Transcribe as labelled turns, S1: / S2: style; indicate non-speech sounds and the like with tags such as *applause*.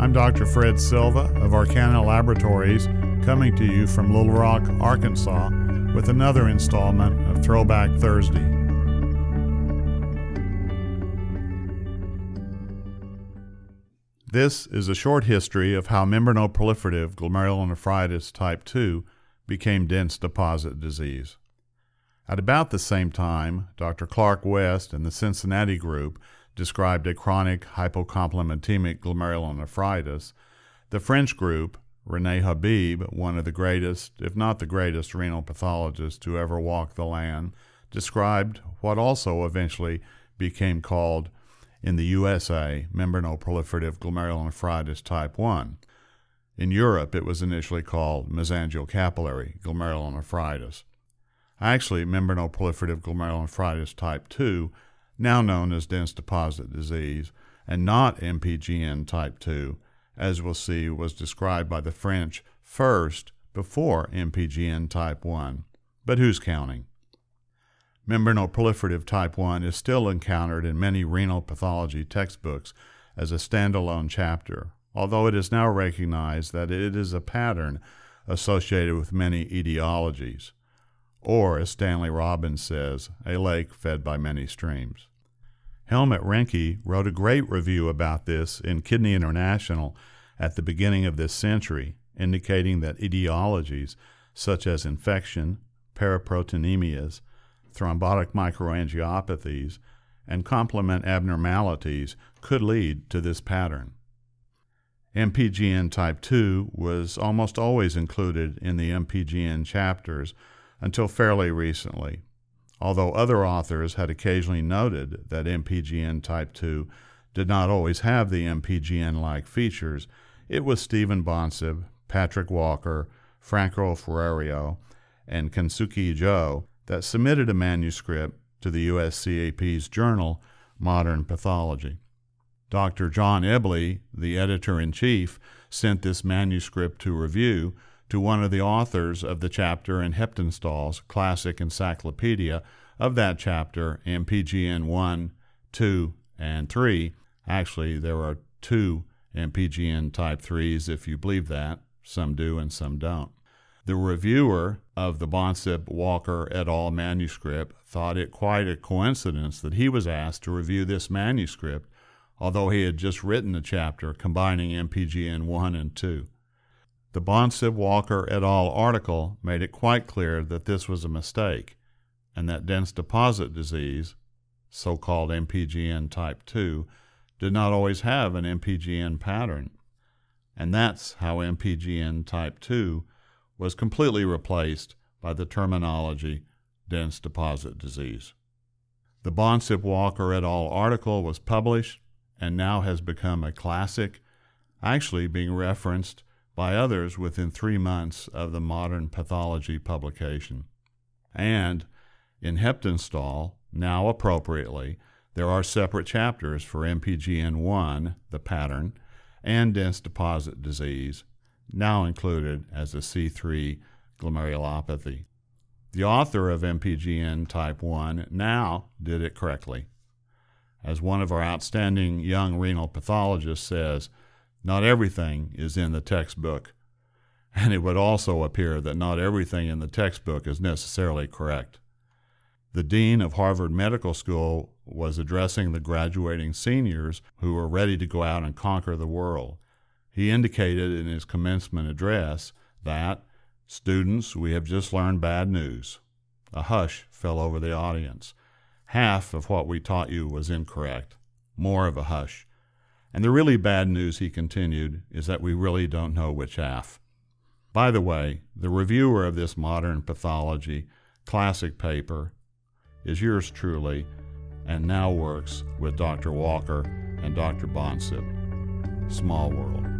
S1: I'm Dr. Fred Silva of Arkana Laboratories, coming to you from Little Rock, Arkansas, with another installment of Throwback Thursday. This is a short history of how membranoproliferative glomerulonephritis type 2 became dense deposit disease. At about the same time, Dr. Clark West and the Cincinnati group described a chronic hypocomplementemic glomerulonephritis. The French group, Rene Habib, one of the greatest, if not the greatest, renal pathologists to ever walk the land, described what also eventually became called in the USA membranoproliferative glomerulonephritis type 1. In Europe, it was initially called mesangial mesangiocapillary glomerulonephritis. Actually, membranoproliferative glomerulonephritis type 2, now known as dense deposit disease, and not MPGN type 2, as we'll see, was described by the French first before MPGN type 1. But who's counting? Membranoproliferative type 1 is still encountered in many renal pathology textbooks as a standalone chapter, although it is now recognized that it is a pattern associated with many etiologies, or, as Stanley Robbins says, a lake fed by many streams. Helmut Rennke wrote a great review about this in Kidney International at the beginning of this century, indicating that etiologies such as infection, paraproteinemias, thrombotic microangiopathies, and complement abnormalities could lead to this pattern. MPGN type 2 was almost always included in the MPGN chapters until fairly recently, although other authors had occasionally noted that MPGN type 2 did not always have the MPGN like features. It was Stephen Bonsib, Patrick Walker, Franco Ferrario, and Kensuke Joh that submitted a manuscript to the USCAP's journal, Modern Pathology. Dr. John Eble, the editor in chief, sent this manuscript to review to one of the authors of the chapter in Heptinstall's classic encyclopedia of that chapter, MPGN 1, 2, and 3. Actually, there are two MPGN type 3s, if you believe that. Some do and some don't. The reviewer of the Bonsib Walker et al. manuscript thought it quite a coincidence that he was asked to review this manuscript, although he had just written a chapter combining MPGN 1 and 2. The Bonsib Walker et al. article made it quite clear that this was a mistake, and that dense deposit disease, so called MPGN type 2, did not always have an MPGN pattern. And that's how MPGN type 2 was completely replaced by the terminology dense deposit disease. The Bonsib Walker et al. article was published and now has become a classic, actually being referenced by others within three months of the modern pathology publication. And in Heptinstall, now appropriately, there are separate chapters for MPGN1, the pattern, and dense deposit disease, now included as a C3 glomerulopathy. The author of MPGN type 1 now did it correctly. As one of our outstanding young renal pathologists says, not everything is in the textbook. *laughs* And it would also appear that not everything in the textbook is necessarily correct. The dean of Harvard Medical School was addressing the graduating seniors who were ready to go out and conquer the world. He indicated in his commencement address that, Students, we have just learned bad news. A hush fell over the audience. Half of what we taught you was incorrect. More of a hush. And the really bad news, he continued, is that we really don't know which half. By the way, the reviewer of this modern pathology classic paper is yours truly and now works with Dr. Walker and Dr. Bonsib. Small world.